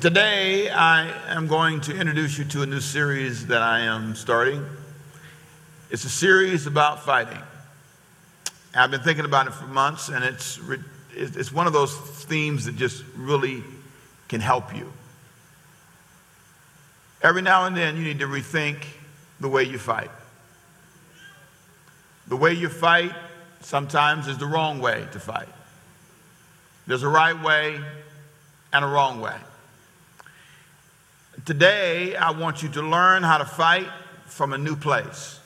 Today, I am going to introduce you to a new series that I am starting. It's a series about fighting. I've been thinking about it for months, and it's, it's one of those themes that just really can help you. Every now and then, you need to rethink the way you fight. The way you fight sometimes is the wrong way to fight. There's a right way and a wrong way. Today, I want you to learn how to fight from a new place.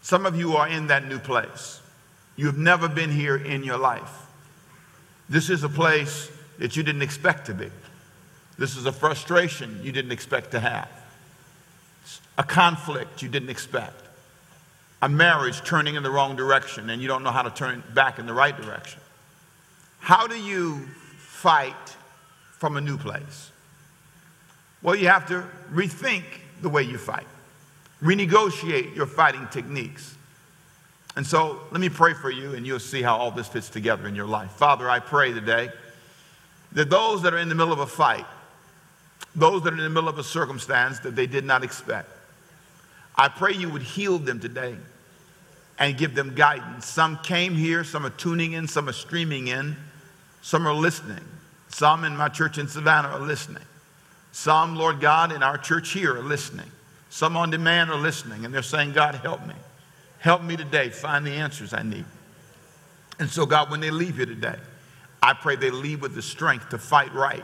Some of you are in that new place. You have never been here in your life. This is a place that you didn't expect to be. This is a frustration you didn't expect to have, a conflict you didn't expect, a marriage turning in the wrong direction and you don't know how to turn back in the right direction. How do you fight from a new place? Well, you have to rethink the way you fight, renegotiate your fighting techniques. And so let me pray for you, and you'll see how all this fits together in your life. Father, I pray today that those that are in the middle of a fight, those that are in the middle of a circumstance that they did not expect, I pray you would heal them today and give them guidance. Some came here, some are tuning in, some are streaming in, some are listening. Some in my church in Savannah are listening. Some, Lord God, in our church here are listening. Some on demand are listening, and they're saying, God, help me. Help me today find the answers I need. And so, God, when they leave here today, I pray they leave with the strength to fight right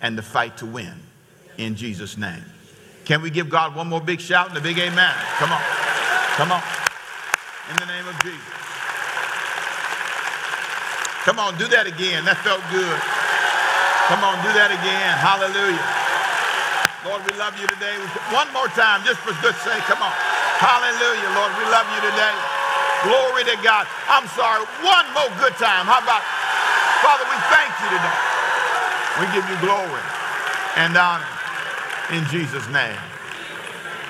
and to fight to win. In Jesus' name. Can we give God one more big shout and a big amen? Come on. Come on. In the name of Jesus. Come on, do that again. That felt good. Come on, do that again. Hallelujah. Lord, we love you today. One more time, just for good sake. Come on. Hallelujah, Lord. We love you today. Glory to God. I'm sorry. One more good time. How about, Father, we thank you today. We give you glory and honor in Jesus' name.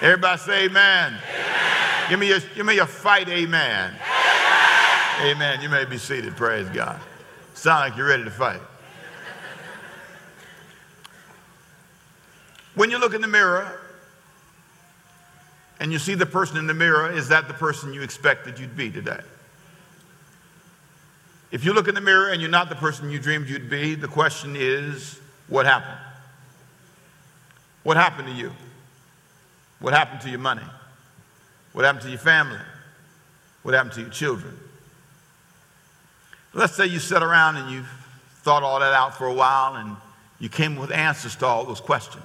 Everybody say amen. amen. Give me your, give me your fight, amen. amen. Amen. You may be seated. Praise God. Sound like you're ready to fight. When you look in the mirror and you see the person in the mirror, is that the person you expected you'd be today? If you look in the mirror and you're not the person you dreamed you'd be, the question is what happened? What happened to you? What happened to your money? What happened to your family? What happened to your children? Let's say you sat around and you thought all that out for a while and you came with answers to all those questions.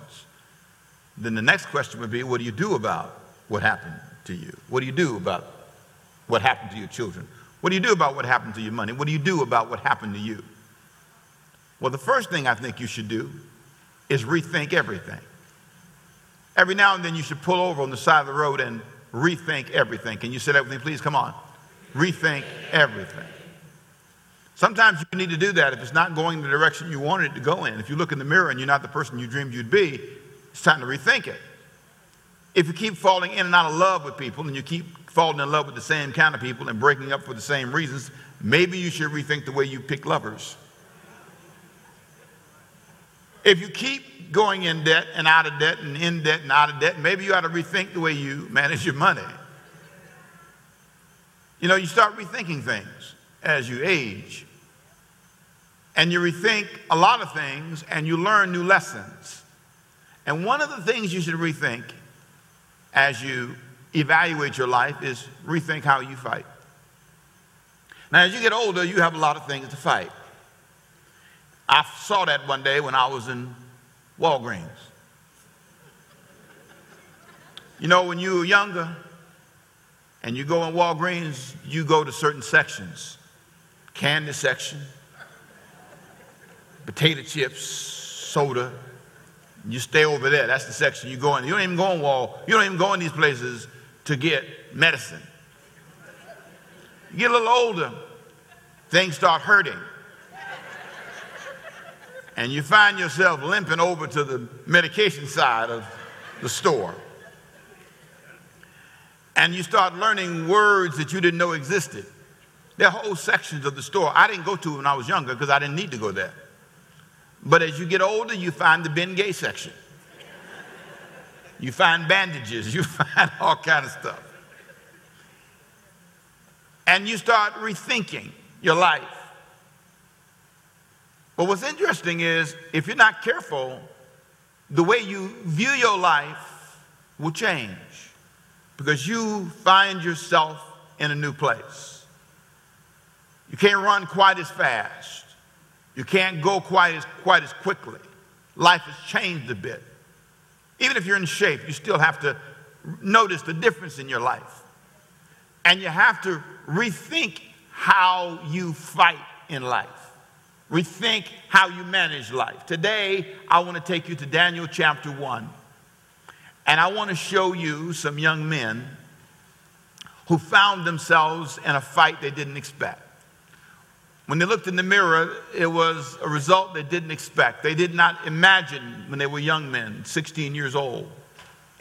Then the next question would be what do you do about what happened to you? What do you do about what happened to your children? What do you do about what happened to your money? What do you do about what happened to you? Well, the first thing I think you should do is rethink everything. Every now and then you should pull over on the side of the road and rethink everything. Can you say that with me, please? Come on. Rethink everything. Sometimes you need to do that if it's not going the direction you wanted it to go in. If you look in the mirror and you're not the person you dreamed you'd be, it's time to rethink it. If you keep falling in and out of love with people and you keep falling in love with the same kind of people and breaking up for the same reasons, maybe you should rethink the way you pick lovers. If you keep going in debt and out of debt and in debt and out of debt, maybe you ought to rethink the way you manage your money. You know, you start rethinking things as you age. And you rethink a lot of things and you learn new lessons. And one of the things you should rethink as you evaluate your life is rethink how you fight. Now, as you get older, you have a lot of things to fight. I saw that one day when I was in Walgreens. You know, when you were younger and you go in Walgreens, you go to certain sections candy section, potato chips, soda, you stay over there. That's the section you go in. You don't even go in wall. You don't even go in these places to get medicine. You get a little older, things start hurting. And you find yourself limping over to the medication side of the store. And you start learning words that you didn't know existed. There are whole sections of the store I didn't go to when I was younger because I didn't need to go there. But as you get older, you find the Ben Gay section. You find bandages, you find all kind of stuff. And you start rethinking your life. But what's interesting is if you're not careful, the way you view your life will change because you find yourself in a new place. You can't run quite as fast. You can't go quite as, quite as quickly. Life has changed a bit. Even if you're in shape, you still have to notice the difference in your life. And you have to rethink how you fight in life, rethink how you manage life. Today, I want to take you to Daniel chapter 1. And I want to show you some young men who found themselves in a fight they didn't expect. When they looked in the mirror, it was a result they didn't expect. They did not imagine when they were young men, 16 years old,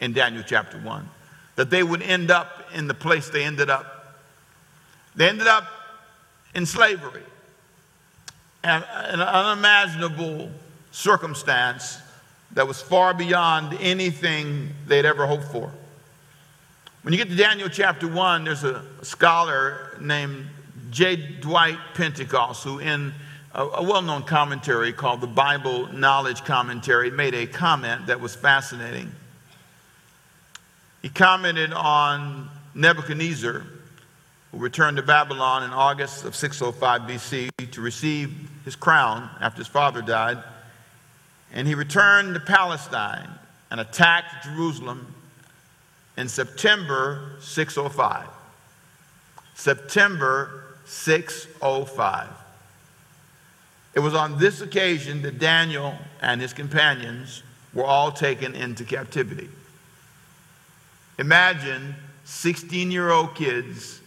in Daniel chapter 1, that they would end up in the place they ended up. They ended up in slavery, an, an unimaginable circumstance that was far beyond anything they'd ever hoped for. When you get to Daniel chapter 1, there's a scholar named J. Dwight Pentecost, who in a, well known commentary called the Bible Knowledge Commentary, made a comment that was fascinating. He commented on Nebuchadnezzar, who returned to Babylon in August of 605 BC to receive his crown after his father died. And he returned to Palestine and attacked Jerusalem in September 605. September 605. It was on this occasion that Daniel and his companions were all taken into captivity. Imagine 16 year old kids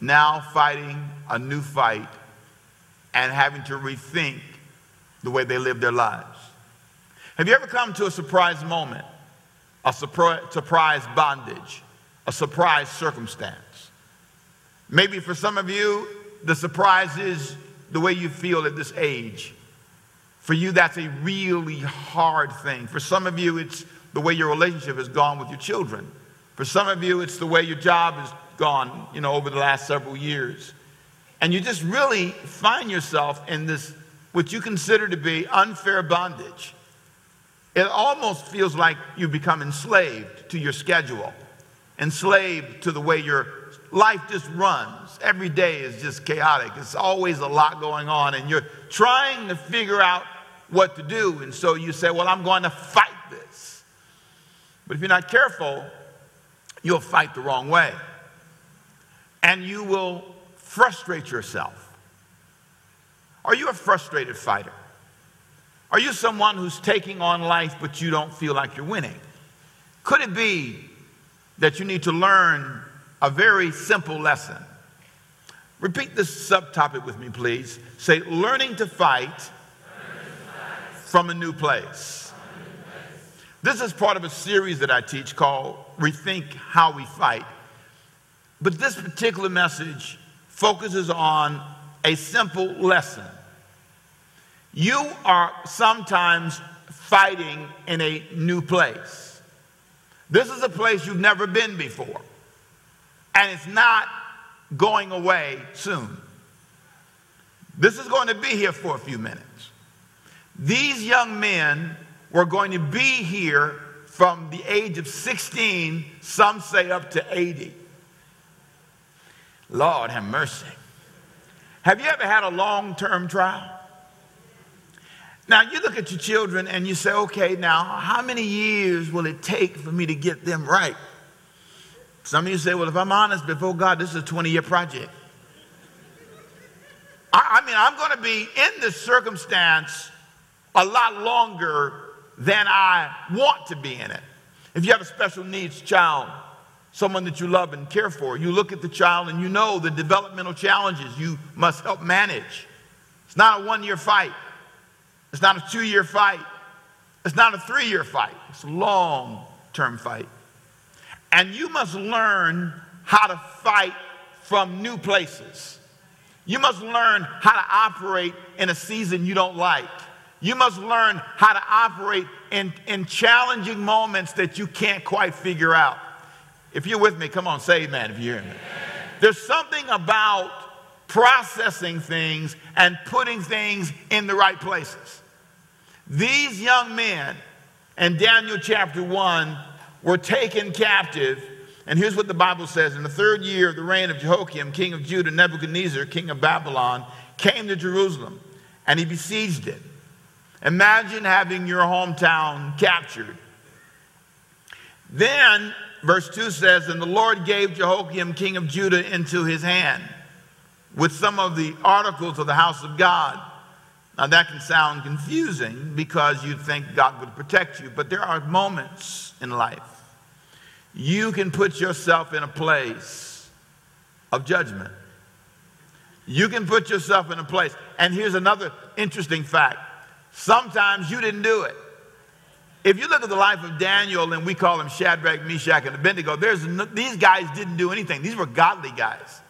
now fighting a new fight and having to rethink the way they live their lives. Have you ever come to a surprise moment, a surprise bondage, a surprise circumstance? Maybe for some of you, the surprise is the way you feel at this age. For you, that's a really hard thing. For some of you, it's the way your relationship has gone with your children. For some of you, it's the way your job has gone, you know, over the last several years. And you just really find yourself in this, what you consider to be unfair bondage. It almost feels like you become enslaved to your schedule, enslaved to the way your life just runs. Every day is just chaotic. It's always a lot going on, and you're trying to figure out what to do. And so you say, Well, I'm going to fight this. But if you're not careful, you'll fight the wrong way. And you will frustrate yourself. Are you a frustrated fighter? Are you someone who's taking on life but you don't feel like you're winning? Could it be that you need to learn a very simple lesson. Repeat this subtopic with me, please. Say, learning to fight, from a new place. This is part of a series that I teach called Rethink How We Fight. But this particular message focuses on a simple lesson. You are sometimes fighting in a new place. This is a place you've never been before and it's not going away soon. This is going to be here for a few minutes. These young men were going to be here from the age of 16, some say up to 80. Lord have mercy. Have you ever had a long term trial? Now, you look at your children and you say, okay, now, how many years will it take for me to get them right? Some of you say, well, if I'm honest before God, this is a 20 year project. I, I mean, I'm going to be in this circumstance a lot longer than I want to be in it. If you have a special needs child, someone that you love and care for, you look at the child and you know the developmental challenges you must help manage. It's not a one year fight, it's not a two year fight, it's not a three year fight, it's a long term fight. And you must learn how to fight from new places. You must learn how to operate in a season you don't like. You must learn how to operate in, in challenging moments that you can't quite figure out. If you're with me, come on, say amen if you're hearing me. There's something about processing things and putting things in the right places. These young men in Daniel chapter 1 were taken captive. And here's what the Bible says In the third year of the reign of Jehoiakim, king of Judah, Nebuchadnezzar, king of Babylon, came to Jerusalem and he besieged it. Imagine having your hometown captured. Then, verse 2 says, And the Lord gave Jehoiakim, king of Judah, into his hand with some of the articles of the house of God. Now, that can sound confusing because you'd think God would protect you, but there are moments in life you can put yourself in a place of judgment. You can put yourself in a place. And here's another interesting fact sometimes you didn't do it. If you look at the life of Daniel, and we call him Shadrach, Meshach, and Abednego, there's no, these guys didn't do anything. These were godly guys.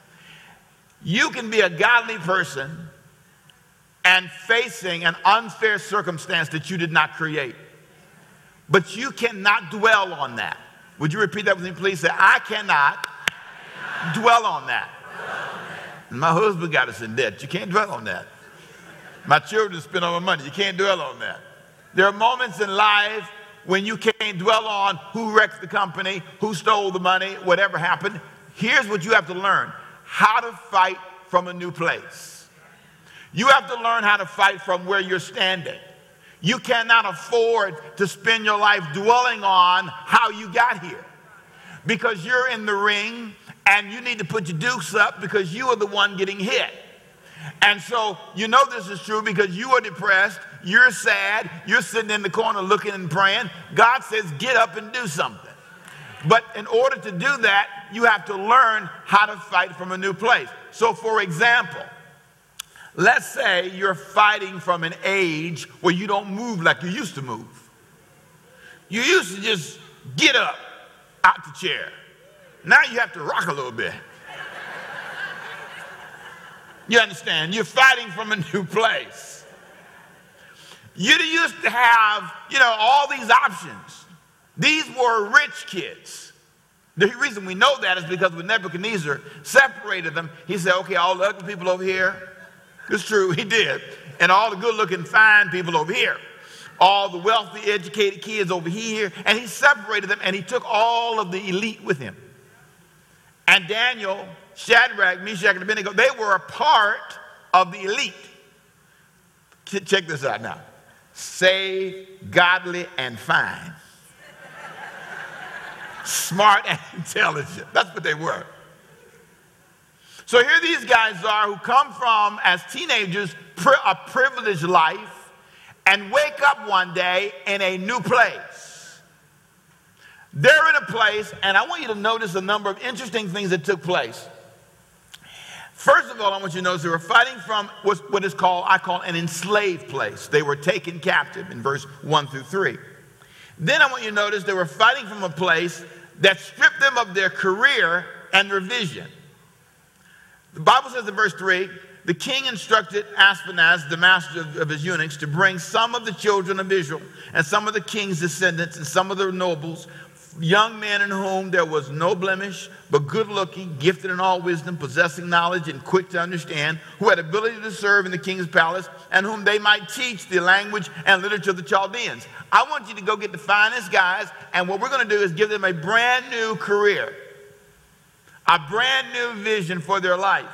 You can be a godly person and facing an unfair circumstance that you did not create. But you cannot dwell on that. Would you repeat that with me, please? Say, I cannot, I cannot dwell on that. My husband got us in debt. You can't dwell on that. My children spend all my money. You can't dwell on that. There are moments in life when you can't dwell on who wrecked the company, who stole the money, whatever happened. Here's what you have to learn how to fight from a new place. You have to learn how to fight from where you're standing. You cannot afford to spend your life dwelling on how you got here because you're in the ring and you need to put your dukes up because you are the one getting hit. And so you know this is true because you are depressed, you're sad, you're sitting in the corner looking and praying. God says, get up and do something. But in order to do that, you have to learn how to fight from a new place. So, for example, let's say you're fighting from an age where you don't move like you used to move. You used to just get up out the chair. Now you have to rock a little bit. You understand? You're fighting from a new place. You used to have, you know, all these options. These were rich kids. The reason we know that is because when Nebuchadnezzar separated them, he said, okay, all the ugly people over here. It's true, he did. And all the good looking, fine people over here. All the wealthy, educated kids over here. And he separated them and he took all of the elite with him. And Daniel, Shadrach, Meshach, and Abednego, they were a part of the elite. Check this out now. Saved, godly, and fine. Smart and intelligent. That's what they were. So here these guys are who come from, as teenagers, a privileged life and wake up one day in a new place. They're in a place, and I want you to notice a number of interesting things that took place. First of all, I want you to notice they were fighting from what is called, I call an enslaved place. They were taken captive in verse 1 through 3. Then I want you to notice they were fighting from a place that stripped them of their career and their vision. The Bible says in verse 3 the king instructed Ashpenaz, the master of his eunuchs, to bring some of the children of Israel and some of the king's descendants and some of the nobles young men in whom there was no blemish, but good looking, gifted in all wisdom, possessing knowledge, and quick to understand, who had ability to serve in the king's palace, and whom they might teach the language and literature of the Chaldeans. I want you to go get the finest guys, and what we're going to do is give them a brand new career, a brand new vision for their life.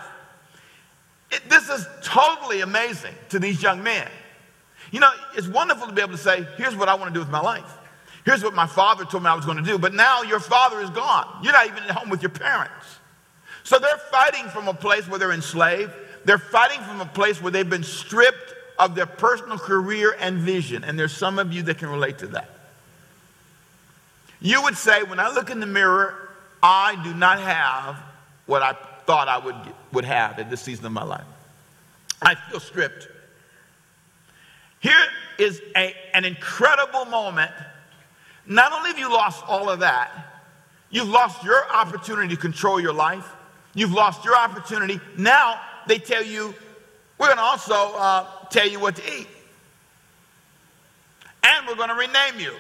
It, this is totally amazing to these young men. You know, it's wonderful to be able to say, here's what I want to do with my life. Here's what my father told me I was going to do. But now your father is gone. You're not even at home with your parents. So they're fighting from a place where they're enslaved. They're fighting from a place where they've been stripped of their personal career and vision. And there's some of you that can relate to that. You would say, when I look in the mirror, I do not have what I thought I would, would have at this season of my life. I feel stripped. Here is a, an incredible moment not only have you lost all of that, you've lost your opportunity to control your life. You've lost your opportunity. Now they tell you, we're going to also uh, tell you what to eat. and we're going to rename you.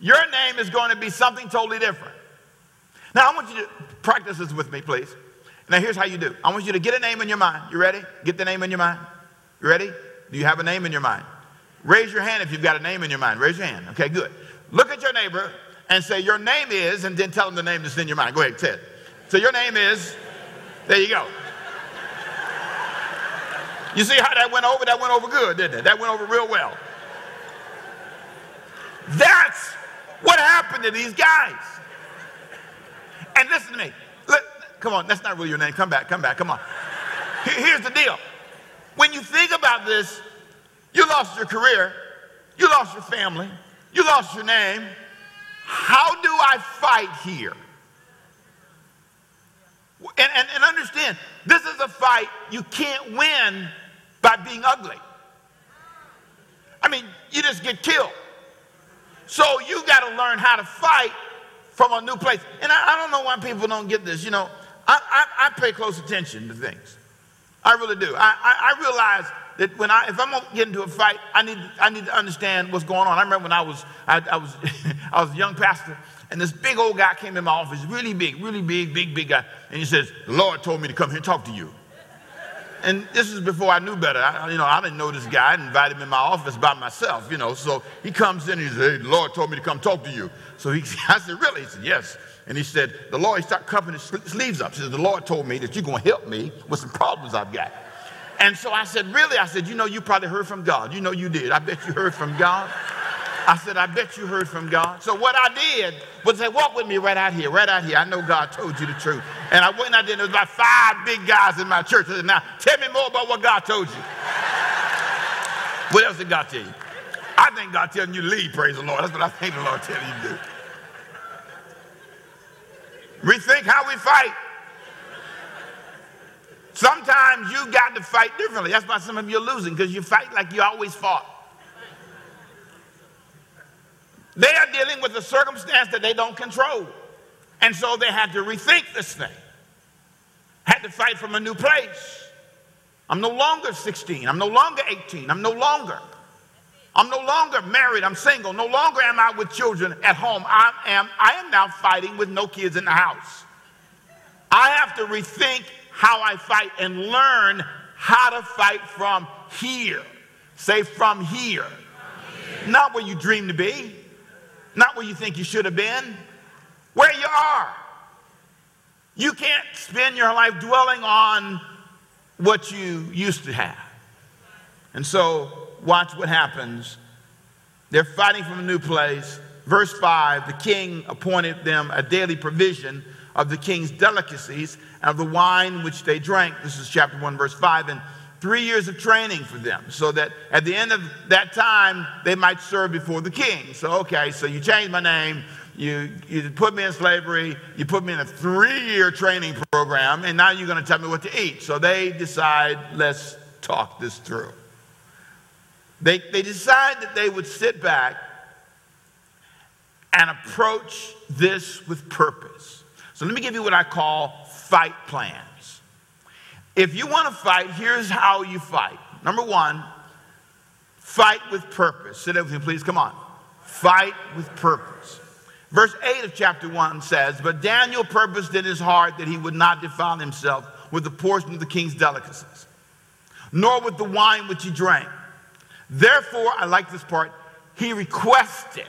Your name is going to be something totally different. Now, I want you to practice this with me, please. Now, here's how you do I want you to get a name in your mind. You ready? Get the name in your mind. You ready? Do you have a name in your mind? Raise your hand if you've got a name in your mind. Raise your hand. Okay, good. Look at your neighbor and say, Your name is, and then tell them the name that's in your mind. Go ahead, Ted. So, your name is, there you go. You see how that went over? That went over good, didn't it? That went over real well. That's what happened to these guys. And listen to me. Let, come on, that's not really your name. Come back, come back, come on. Here's the deal. When you think about this, you lost your career, you lost your family, you lost your name. How do I fight here? And, and, and understand, this is a fight you can't win by being ugly. I mean, you just get killed. So you got to learn how to fight from a new place. And I, I, don't know why people don't get this. You know, I, I, I pay close attention to things. I really do. I, I, realize that when I, if I'm gonna get into a fight, I need, I need to understand what's going on. I remember when I was, I, I was, I was a young pastor, and this big old guy came in my office, really big, really big, big, big guy, and he says, "The Lord told me to come here and talk to you." And this is before I knew better. I, you know, I didn't know this guy. I invited him in my office by myself, you know. So he comes in and he says, hey, the Lord told me to come talk to you. So he, I said, really? He said, yes. And he said, the Lord, he started covering his sleeves up. He said, the Lord told me that you're going to help me with some problems I've got. And so I said, really? I said, you know, you probably heard from God. You know you did. I bet you heard from God. I said, I bet you heard from God. So what I did was say, walk with me right out here, right out here. I know God told you the truth. And I went and I did, there was about five big guys in my church. I said, now tell me more about what God told you. what else did God tell you? I think God telling you to leave, praise the Lord. That's what I think the Lord telling you to do. Rethink how we fight. Sometimes you got to fight differently. That's why some of you are losing, because you fight like you always fought. They are dealing with a circumstance that they don't control. And so they had to rethink this thing, had to fight from a new place. I'm no longer 16. I'm no longer 18. I'm no longer. I'm no longer married. I'm single. No longer am I with children at home. I am, I am now fighting with no kids in the house. I have to rethink how I fight and learn how to fight from here. Say from here. From here. Not where you dream to be not where you think you should have been, where you are. You can't spend your life dwelling on what you used to have. And so, watch what happens. They're fighting from a new place. Verse 5 the king appointed them a daily provision of the king's delicacies and of the wine which they drank. This is chapter 1, verse 5. And three years of training for them so that at the end of that time they might serve before the king. So, okay, so you changed my name, you, you put me in slavery, you put me in a three year training program, and now you're going to tell me what to eat. So they decide, let's talk this through. They, they decide that they would sit back and approach this with purpose. So let me give you what I call fight plan. If you want to fight, here's how you fight. Number one, fight with purpose. Sit down with me, please. Come on. Fight with purpose. Verse 8 of chapter 1 says, But Daniel purposed in his heart that he would not defile himself with the portion of the king's delicacies, nor with the wine which he drank. Therefore, I like this part, he requested,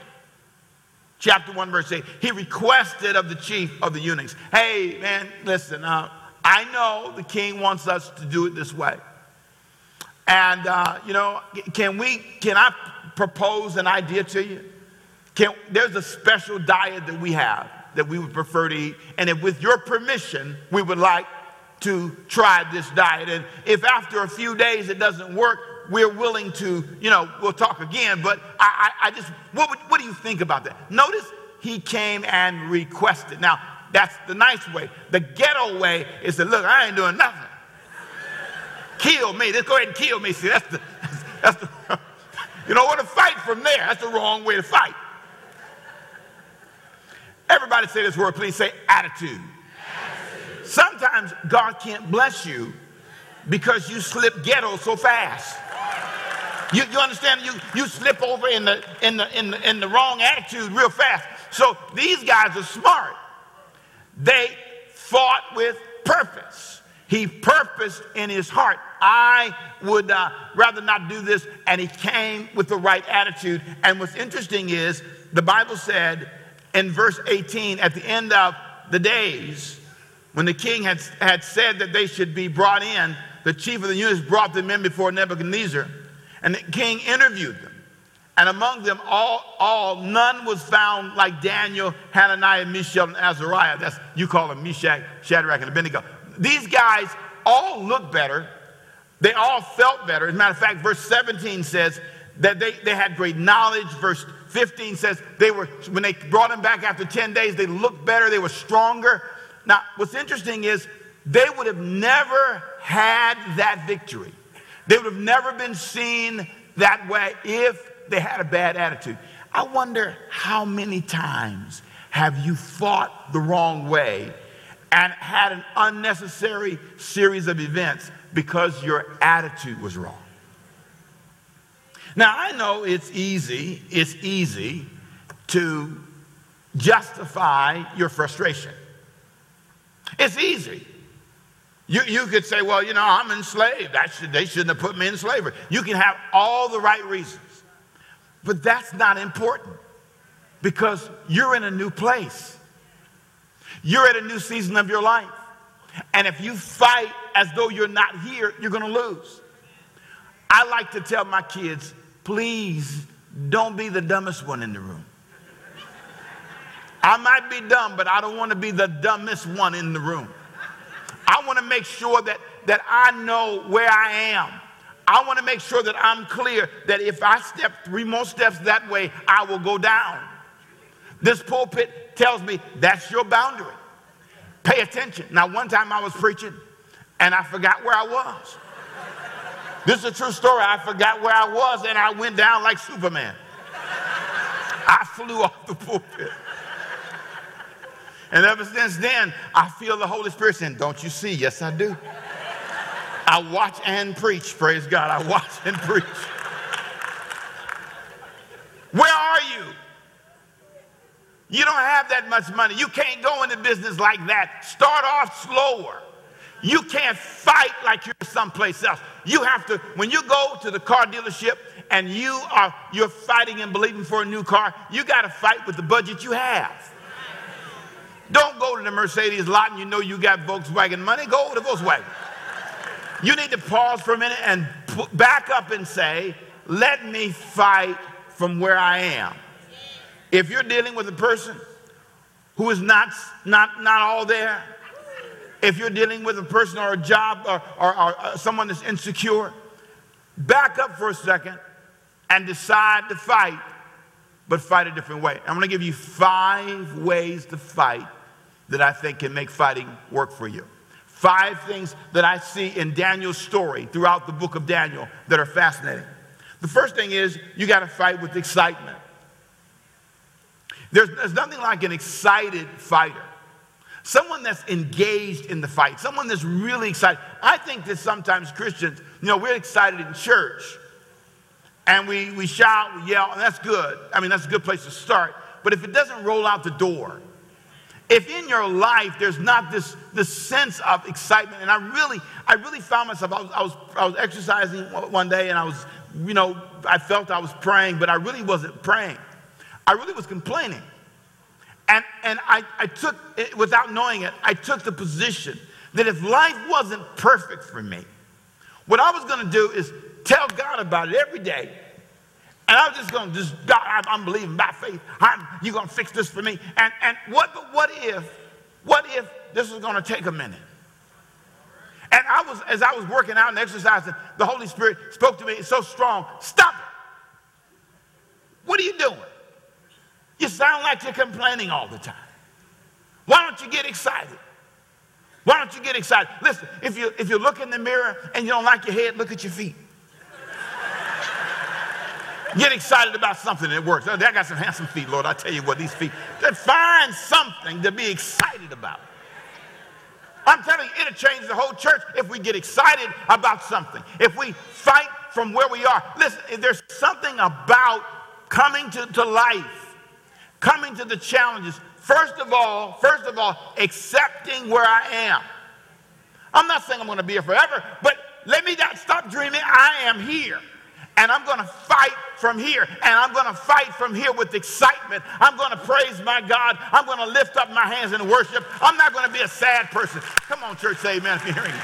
chapter 1, verse 8, he requested of the chief of the eunuchs, Hey, man, listen, uh, I know the king wants us to do it this way. And, uh, you know, can we, can I propose an idea to you? Can, there's a special diet that we have that we would prefer to eat. And if with your permission, we would like to try this diet. And if after a few days it doesn't work, we're willing to, you know, we'll talk again. But I, I, I just, what, would, what do you think about that? Notice he came and requested. Now, that's the nice way. The ghetto way is to look, I ain't doing nothing. kill me. Let's go ahead and kill me. See, that's the, that's the, you don't want to fight from there. That's the wrong way to fight. Everybody say this word, please say attitude. attitude. Sometimes God can't bless you because you slip ghetto so fast. You, you understand? You, you slip over in the, in, the, in, the, in the wrong attitude real fast. So these guys are smart. They fought with purpose. He purposed in his heart, I would uh, rather not do this. And he came with the right attitude. And what's interesting is the Bible said in verse 18, at the end of the days, when the king had, had said that they should be brought in, the chief of the eunuchs brought them in before Nebuchadnezzar. And the king interviewed them. And among them all, all, none was found like Daniel, Hananiah, Mishael, and Azariah. That's, you call them Meshach, Shadrach, and Abednego. These guys all looked better. They all felt better. As a matter of fact, verse 17 says that they, they had great knowledge. Verse 15 says they were, when they brought them back after 10 days, they looked better, they were stronger. Now, what's interesting is they would have never had that victory. They would have never been seen that way if they had a bad attitude. I wonder how many times have you fought the wrong way and had an unnecessary series of events because your attitude was wrong. Now, I know it's easy, it's easy to justify your frustration. It's easy. You, you could say, well, you know, I'm enslaved. Should, they shouldn't have put me in slavery. You can have all the right reasons. But that's not important because you're in a new place. You're at a new season of your life. And if you fight as though you're not here, you're going to lose. I like to tell my kids, please don't be the dumbest one in the room. I might be dumb, but I don't want to be the dumbest one in the room. I want to make sure that, that I know where I am. I want to make sure that I'm clear that if I step three more steps that way, I will go down. This pulpit tells me that's your boundary. Pay attention. Now, one time I was preaching and I forgot where I was. This is a true story. I forgot where I was and I went down like Superman. I flew off the pulpit. And ever since then, I feel the Holy Spirit saying, Don't you see? Yes, I do. I watch and preach, praise God. I watch and preach. Where are you? You don't have that much money. You can't go into business like that. Start off slower. You can't fight like you're someplace else. You have to, when you go to the car dealership and you are you're fighting and believing for a new car, you got to fight with the budget you have. Don't go to the Mercedes lot and you know you got Volkswagen money. Go to Volkswagen. You need to pause for a minute and back up and say, let me fight from where I am. If you're dealing with a person who is not, not, not all there, if you're dealing with a person or a job or, or, or uh, someone that's insecure, back up for a second and decide to fight, but fight a different way. I'm going to give you five ways to fight that I think can make fighting work for you. Five things that I see in Daniel's story throughout the book of Daniel that are fascinating. The first thing is you got to fight with excitement. There's, there's nothing like an excited fighter. Someone that's engaged in the fight, someone that's really excited. I think that sometimes Christians, you know, we're excited in church and we, we shout, we yell, and that's good. I mean, that's a good place to start. But if it doesn't roll out the door, if in your life there's not this, this sense of excitement, and I really, I really found myself, I was, I was, I was exercising one day and I was, you know, I felt I was praying, but I really wasn't praying. I really was complaining. And, and I, I took, it, without knowing it, I took the position that if life wasn't perfect for me, what I was going to do is tell God about it every day and I'm just going to just, God, I'm believing by faith. I'm, you're going to fix this for me. And, and what, what if, what if this is going to take a minute? And I was, as I was working out and exercising, the Holy Spirit spoke to me so strong, stop it. What are you doing? You sound like you're complaining all the time. Why don't you get excited? Why don't you get excited? Listen, if you, if you look in the mirror and you don't like your head, look at your feet. Get excited about something that works. I got some handsome feet, Lord. I tell you what, these feet. Find something to be excited about. I'm telling you, it'll change the whole church if we get excited about something. If we fight from where we are. Listen, there's something about coming to, to life, coming to the challenges. First of all, first of all, accepting where I am. I'm not saying I'm going to be here forever, but let me not stop dreaming. I am here. And I'm going to fight from here. And I'm going to fight from here with excitement. I'm going to praise my God. I'm going to lift up my hands in worship. I'm not going to be a sad person. Come on, church, say amen if you're hearing me.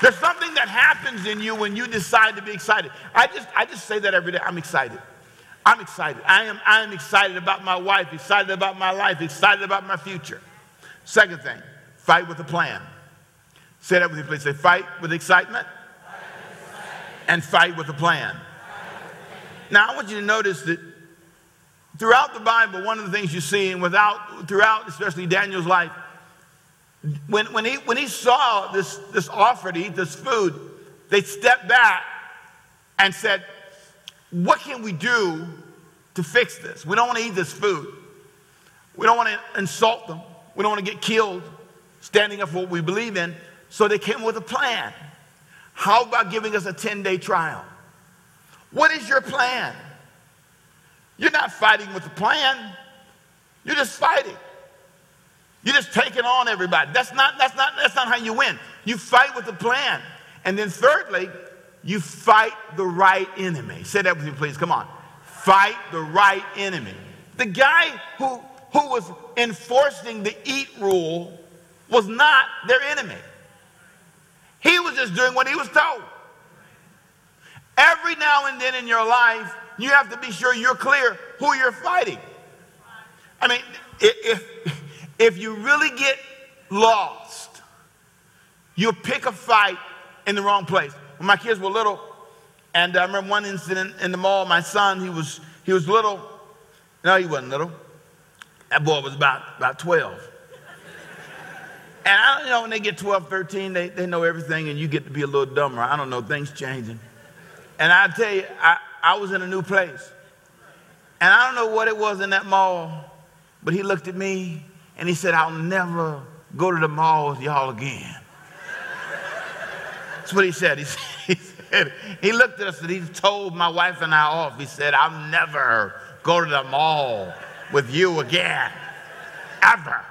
There's something that happens in you when you decide to be excited. I just, I just say that every day. I'm excited. I'm excited. I am, I am excited about my wife, excited about my life, excited about my future. Second thing, fight with a plan. Say that with me, please. Say, fight with excitement, fight with excitement. And fight with a plan. Now, I want you to notice that throughout the Bible, one of the things you see, and without, throughout especially Daniel's life, when, when, he, when he saw this, this offer to eat this food, they stepped back and said, What can we do to fix this? We don't want to eat this food. We don't want to insult them. We don't want to get killed standing up for what we believe in. So they came with a plan. How about giving us a 10 day trial? What is your plan? You're not fighting with a plan, you're just fighting. You're just taking on everybody. That's not, that's not, that's not how you win. You fight with a plan. And then thirdly, you fight the right enemy. Say that with me, please. Come on. Fight the right enemy. The guy who, who was enforcing the eat rule was not their enemy. He was just doing what he was told. Every now and then in your life, you have to be sure you're clear who you're fighting. I mean, if, if you really get lost, you'll pick a fight in the wrong place. When my kids were little, and I remember one incident in the mall, my son, he was, he was little. No, he wasn't little. That boy was about, about 12. And I don't you know when they get 12, 13, they, they know everything, and you get to be a little dumber. I don't know, things changing. And I tell you, I, I was in a new place. And I don't know what it was in that mall, but he looked at me and he said, I'll never go to the mall with y'all again. That's what he said. He, he said, he looked at us and he told my wife and I off. He said, I'll never go to the mall with you again, ever.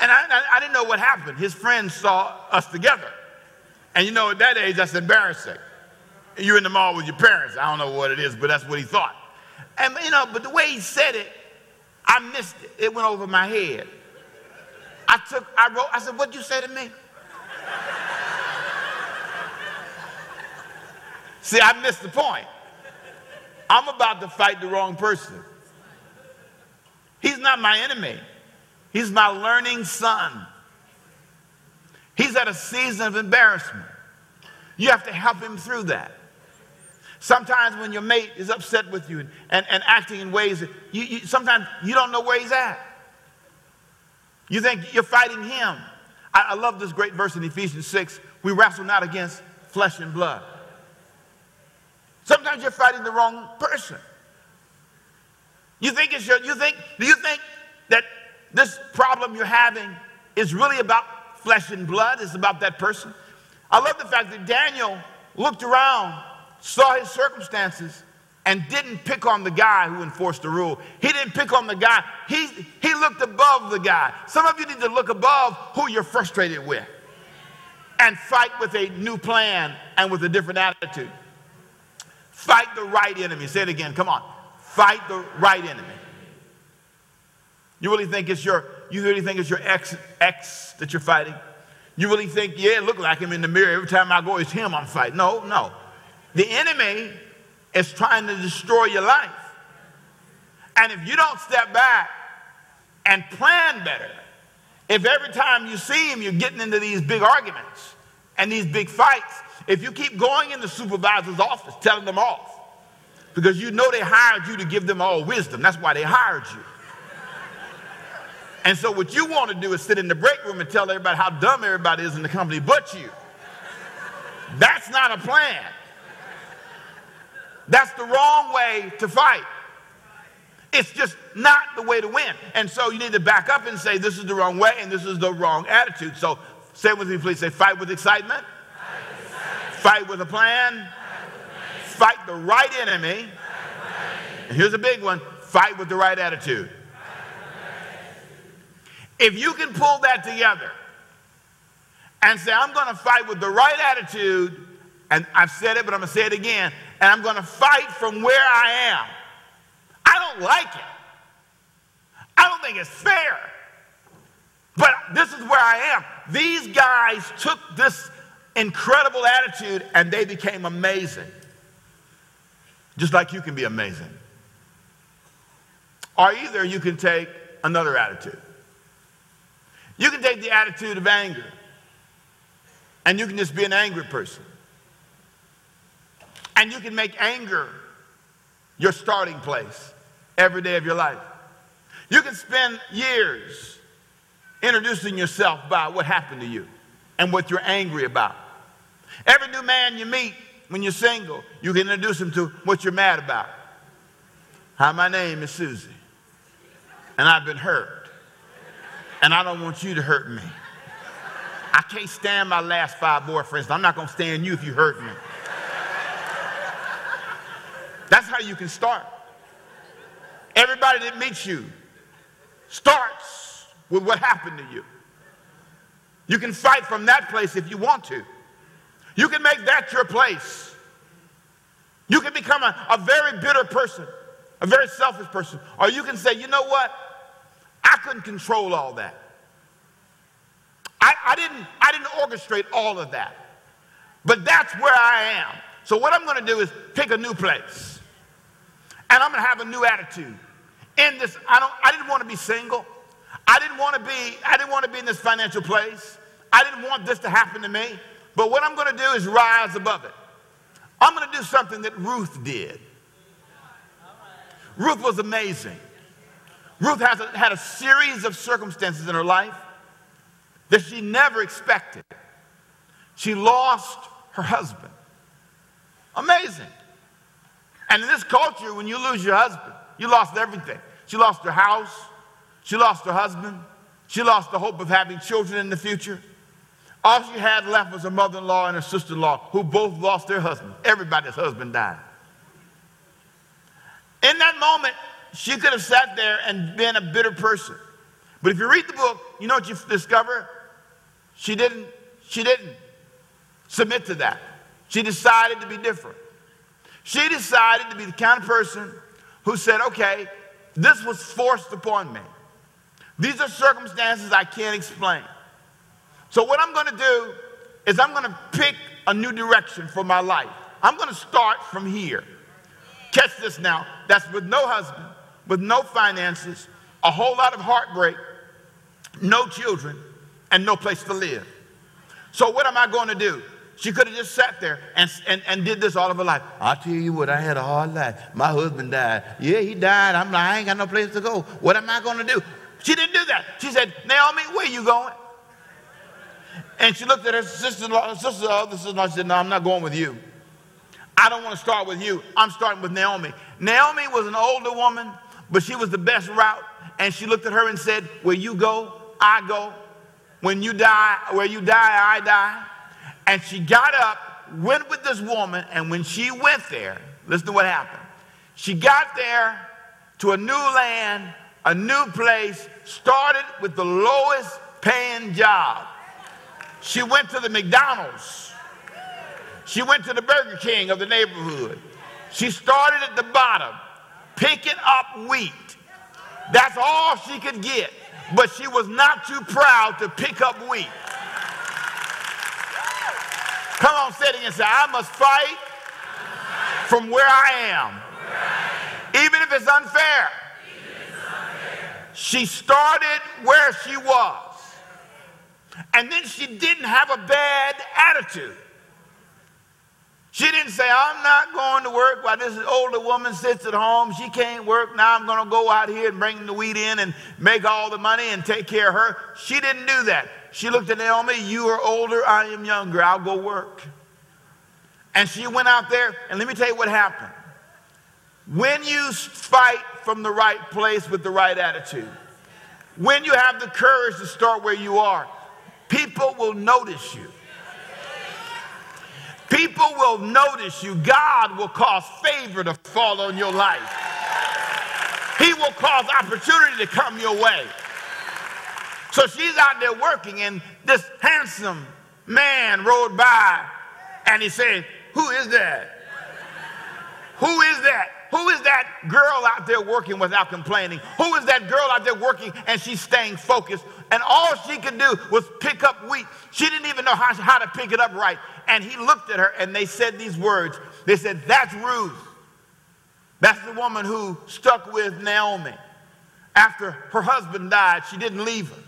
And I, I, I, didn't know what happened. His friends saw us together. And you know, at that age, that's embarrassing. You're in the mall with your parents. I don't know what it is, but that's what he thought. And, you know, but the way he said it, I missed it. It went over my head. I took, I wrote, I said, What'd you say to me? See, I missed the point. I'm about to fight the wrong person. He's not my enemy. He's my learning son. He's at a season of embarrassment. You have to help him through that. Sometimes when your mate is upset with you and, and, and acting in ways that you, you, sometimes you don't know where he's at. You think you're fighting him. I, I love this great verse in Ephesians 6. We wrestle not against flesh and blood. Sometimes you're fighting the wrong person. You think it's your, you think, do you think that this problem you're having is really about flesh and blood, it's about that person. I love the fact that Daniel looked around, saw his circumstances, and didn't pick on the guy who enforced the rule. He didn't pick on the guy. He, he looked above the guy. Some of you need to look above who you're frustrated with and fight with a new plan and with a different attitude. Fight the right enemy. Say it again. Come on. Fight the right enemy. You really think it's your, you really think it's your ex, ex that you're fighting? You really think, yeah, look like him in the mirror. Every time I go, it's him I'm fighting. No, no. The enemy is trying to destroy your life. And if you don't step back and plan better, if every time you see him, you're getting into these big arguments and these big fights, if you keep going in the supervisor's office telling them off, because you know they hired you to give them all wisdom, that's why they hired you. And so what you want to do is sit in the break room and tell everybody how dumb everybody is in the company but you. That's not a plan. That's the wrong way to fight. It's just not the way to win. And so you need to back up and say, this is the wrong way and this is the wrong attitude. So say with me, please. Say, fight with excitement, fight with, excitement. Fight with a plan. Fight the right enemy. And here's a big one fight with the right attitude. If you can pull that together and say, I'm going to fight with the right attitude, and I've said it, but I'm going to say it again, and I'm going to fight from where I am. I don't like it. I don't think it's fair. But this is where I am. These guys took this incredible attitude and they became amazing. Just like you can be amazing. Or either you can take another attitude. You can take the attitude of anger and you can just be an angry person. And you can make anger your starting place every day of your life. You can spend years introducing yourself by what happened to you and what you're angry about. Every new man you meet when you're single, you can introduce him to what you're mad about. Hi, my name is Susie, and I've been hurt, and I don't want you to hurt me. I can't stand my last five boyfriends. I'm not going to stand you if you hurt me. That's how you can start. Everybody that meets you starts with what happened to you. You can fight from that place if you want to. You can make that your place. You can become a, a very bitter person, a very selfish person. Or you can say, you know what? I couldn't control all that. I, I, didn't, I didn't orchestrate all of that. But that's where I am. So what I'm going to do is pick a new place. And I'm going to have a new attitude. In this, I, don't, I didn't want to be single. I didn't want to be, I didn't want to be in this financial place. I didn't want this to happen to me. But what I'm going to do is rise above it. I'm going to do something that Ruth did. Ruth was amazing. Ruth has a, had a series of circumstances in her life that she never expected. She lost her husband. Amazing. And in this culture, when you lose your husband, you lost everything. She lost her house, she lost her husband, she lost the hope of having children in the future. All she had left was her mother in law and her sister in law, who both lost their husband. Everybody's husband died. In that moment, she could have sat there and been a bitter person. But if you read the book, you know what you discover? She didn't, she didn't submit to that. She decided to be different. She decided to be the kind of person who said, okay, this was forced upon me. These are circumstances I can't explain. So, what I'm going to do is I'm going to pick a new direction for my life. I'm going to start from here. Catch this now. That's with no husband, with no finances, a whole lot of heartbreak, no children, and no place to live. So, what am I going to do? She could have just sat there and, and, and did this all of her life. i tell you what, I had a hard life. My husband died. Yeah, he died. I'm like, I ain't got no place to go. What am I going to do? She didn't do that. She said, Naomi, where you going? And she looked at her sister-in-law, sister-in-law, sister-in-law, she said, no, I'm not going with you. I don't want to start with you. I'm starting with Naomi. Naomi was an older woman, but she was the best route. And she looked at her and said, where you go, I go. When you die, where you die, I die. And she got up, went with this woman, and when she went there, listen to what happened. She got there to a new land, a new place, started with the lowest paying job. She went to the McDonald's. She went to the Burger King of the neighborhood. She started at the bottom, picking up wheat. That's all she could get. But she was not too proud to pick up wheat. Come on, say it again. Say, I must fight from where I am, even if it's unfair. She started where she was. And then she didn't have a bad attitude. She didn't say, I'm not going to work while this older woman sits at home. She can't work. Now I'm going to go out here and bring the wheat in and make all the money and take care of her. She didn't do that. She looked at Naomi, You are older, I am younger, I'll go work. And she went out there, and let me tell you what happened. When you fight from the right place with the right attitude, when you have the courage to start where you are, people will notice you. People will notice you. God will cause favor to fall on your life. He will cause opportunity to come your way. So she's out there working, and this handsome man rode by, and he said, Who is that? Who is that? Who is that girl out there working without complaining? Who is that girl out there working and she's staying focused? And all she could do was pick up wheat. She didn't even know how, how to pick it up right. And he looked at her and they said these words. They said, That's Ruth. That's the woman who stuck with Naomi. After her husband died, she didn't leave her.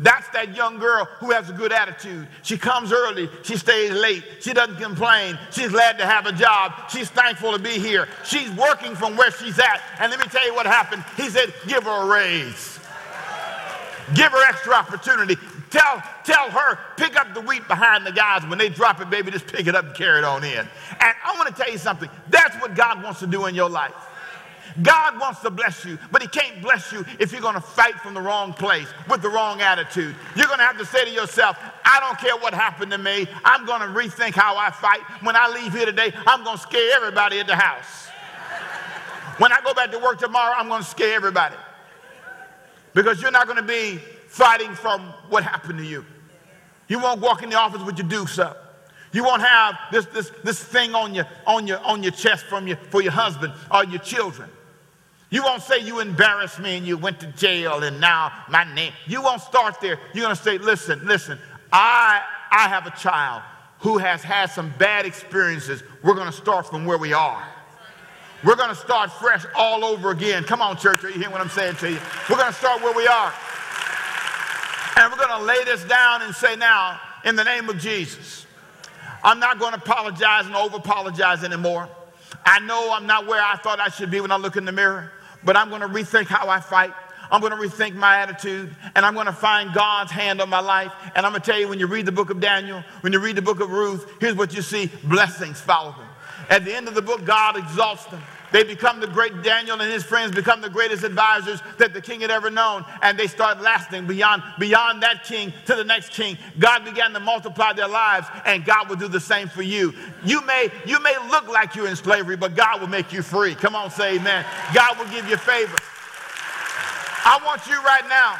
That's that young girl who has a good attitude. She comes early, she stays late, she doesn't complain, she's glad to have a job, she's thankful to be here. She's working from where she's at. And let me tell you what happened. He said, Give her a raise, give her extra opportunity. Tell, tell her, pick up the wheat behind the guys. When they drop it, baby, just pick it up and carry it on in. And I want to tell you something. That's what God wants to do in your life. God wants to bless you, but He can't bless you if you're going to fight from the wrong place with the wrong attitude. You're going to have to say to yourself, I don't care what happened to me. I'm going to rethink how I fight. When I leave here today, I'm going to scare everybody at the house. When I go back to work tomorrow, I'm going to scare everybody. Because you're not going to be fighting from what happened to you. You won't walk in the office with your dukes up. You won't have this, this, this thing on your, on, your, on your chest from your, for your husband or your children. You won't say you embarrassed me and you went to jail and now my name. You won't start there. You're going to say, listen, listen, I, I have a child who has had some bad experiences. We're going to start from where we are. We're going to start fresh all over again. Come on, church. Are you hearing what I'm saying to you? We're going to start where we are. And we're going to lay this down and say, now, in the name of Jesus, I'm not going to apologize and over apologize anymore. I know I'm not where I thought I should be when I look in the mirror but I'm going to rethink how I fight. I'm going to rethink my attitude and I'm going to find God's hand on my life. And I'm going to tell you when you read the book of Daniel, when you read the book of Ruth, here's what you see blessings follow them. At the end of the book, God exalts them. They become the great Daniel and his friends become the greatest advisors that the king had ever known. And they start lasting beyond, beyond that king to the next king. God began to multiply their lives, and God will do the same for you. You may, you may look like you're in slavery, but God will make you free. Come on, say amen. God will give you favor. I want you right now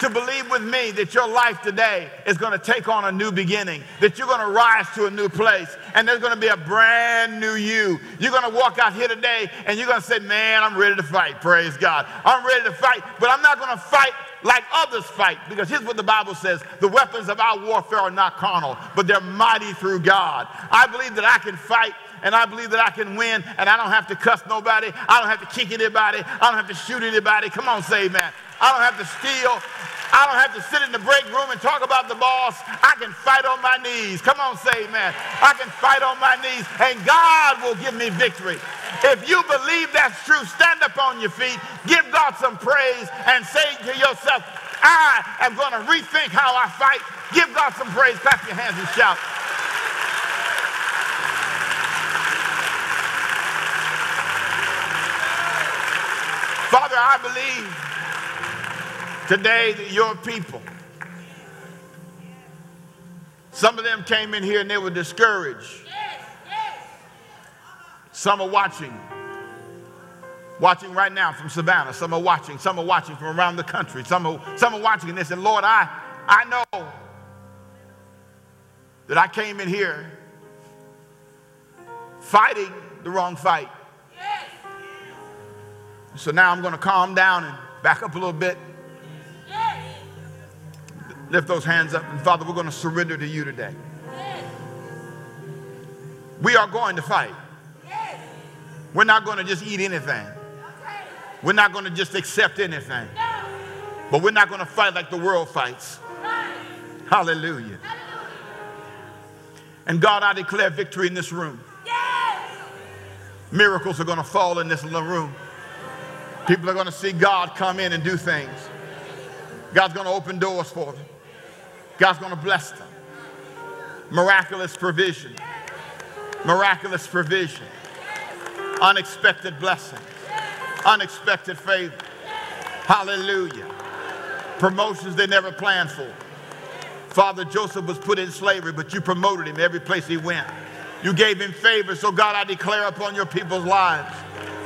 to believe with me that your life today is going to take on a new beginning, that you're going to rise to a new place, and there's going to be a brand new you. You're going to walk out here today and you're going to say, Man, I'm ready to fight. Praise God. I'm ready to fight, but I'm not going to fight like others fight. Because here's what the Bible says the weapons of our warfare are not carnal, but they're mighty through God. I believe that I can fight and I believe that I can win and I don't have to cuss nobody. I don't have to kick anybody. I don't have to shoot anybody. Come on, say amen. I don't have to steal. I don't have to sit in the break room and talk about the boss. I can fight on my knees. Come on, say amen. I can fight on my knees, and God will give me victory. If you believe that's true, stand up on your feet, give God some praise, and say to yourself, I am going to rethink how I fight. Give God some praise. Clap your hands and shout. Father, I believe Today, that your people, some of them came in here and they were discouraged. Some are watching, watching right now from Savannah. Some are watching. Some are watching from around the country. Some are, some are watching this. And Lord, I, I know that I came in here fighting the wrong fight. So now I'm going to calm down and back up a little bit Lift those hands up. And Father, we're going to surrender to you today. We are going to fight. We're not going to just eat anything. We're not going to just accept anything. But we're not going to fight like the world fights. Hallelujah. And God, I declare victory in this room. Miracles are going to fall in this little room. People are going to see God come in and do things. God's going to open doors for them. God's going to bless them. Miraculous provision. Miraculous provision. Unexpected blessing. Unexpected favor. Hallelujah. Promotions they never planned for. Father Joseph was put in slavery, but you promoted him every place he went. You gave him favor. So, God, I declare upon your people's lives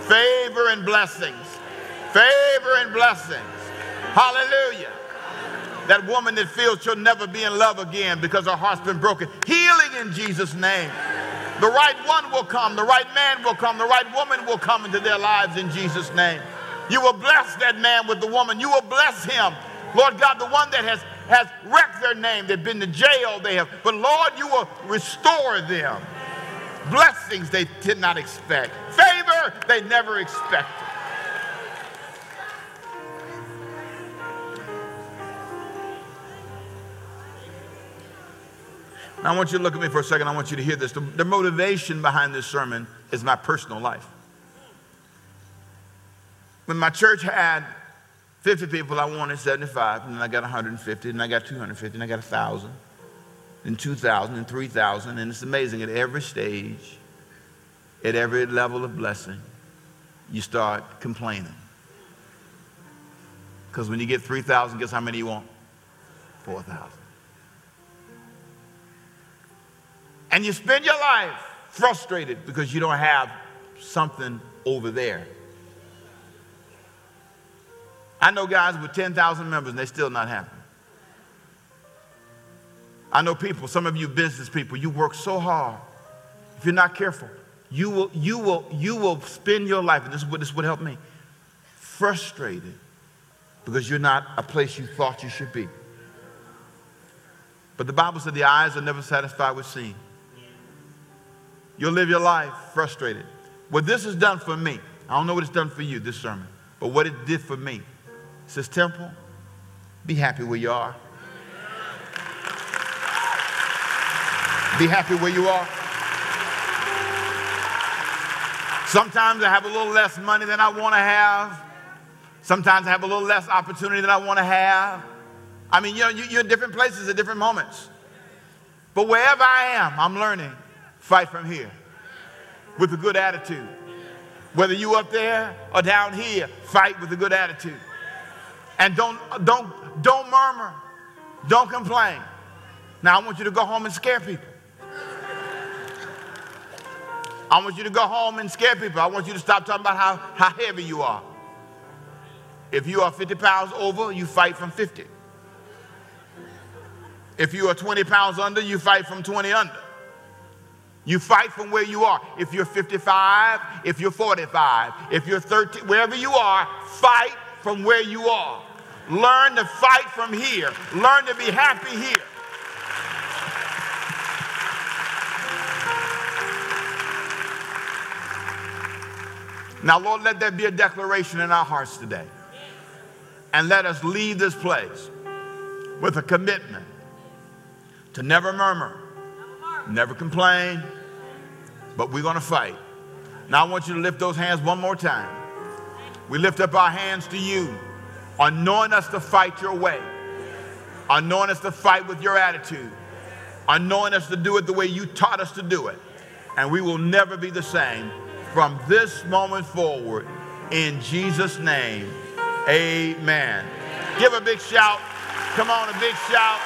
favor and blessings. Favor and blessings. Hallelujah. That woman that feels she'll never be in love again because her heart's been broken. Healing in Jesus' name. The right one will come, the right man will come, the right woman will come into their lives in Jesus' name. You will bless that man with the woman. You will bless him. Lord God, the one that has, has wrecked their name, they've been to jail, they have, but Lord, you will restore them. Blessings they did not expect, favor they never expected. Now, I want you to look at me for a second. I want you to hear this. The, the motivation behind this sermon is my personal life. When my church had 50 people, I wanted 75, and then I got 150, and I got 250, and I got 1,000, and 2,000, and 3,000. And it's amazing at every stage, at every level of blessing, you start complaining. Because when you get 3,000, guess how many you want? 4,000. And you spend your life frustrated because you don't have something over there. I know guys with 10,000 members and they're still not happy. I know people, some of you business people, you work so hard. If you're not careful, you will, you will, you will spend your life, and this is what this would help me, frustrated because you're not a place you thought you should be. But the Bible said the eyes are never satisfied with seeing. You'll live your life frustrated. What this has done for me, I don't know what it's done for you, this sermon, but what it did for me, it says, Temple, be happy where you are. Be happy where you are. Sometimes I have a little less money than I want to have. Sometimes I have a little less opportunity than I want to have. I mean, you know, you're in different places at different moments. But wherever I am, I'm learning Fight from here with a good attitude. Whether you up there or down here, fight with a good attitude. And don't, don't, don't murmur. Don't complain. Now I want you to go home and scare people. I want you to go home and scare people. I want you to stop talking about how, how heavy you are. If you are 50 pounds over, you fight from 50. If you are 20 pounds under, you fight from 20 under. You fight from where you are. If you're 55, if you're 45, if you're 13, wherever you are, fight from where you are. Learn to fight from here. Learn to be happy here. Now, Lord, let there be a declaration in our hearts today. And let us leave this place with a commitment to never murmur, never complain, but we're going to fight. Now I want you to lift those hands one more time. We lift up our hands to you, anoint us to fight your way, anoint us to fight with your attitude, anoint us to do it the way you taught us to do it. And we will never be the same from this moment forward. In Jesus' name, amen. Give a big shout. Come on, a big shout.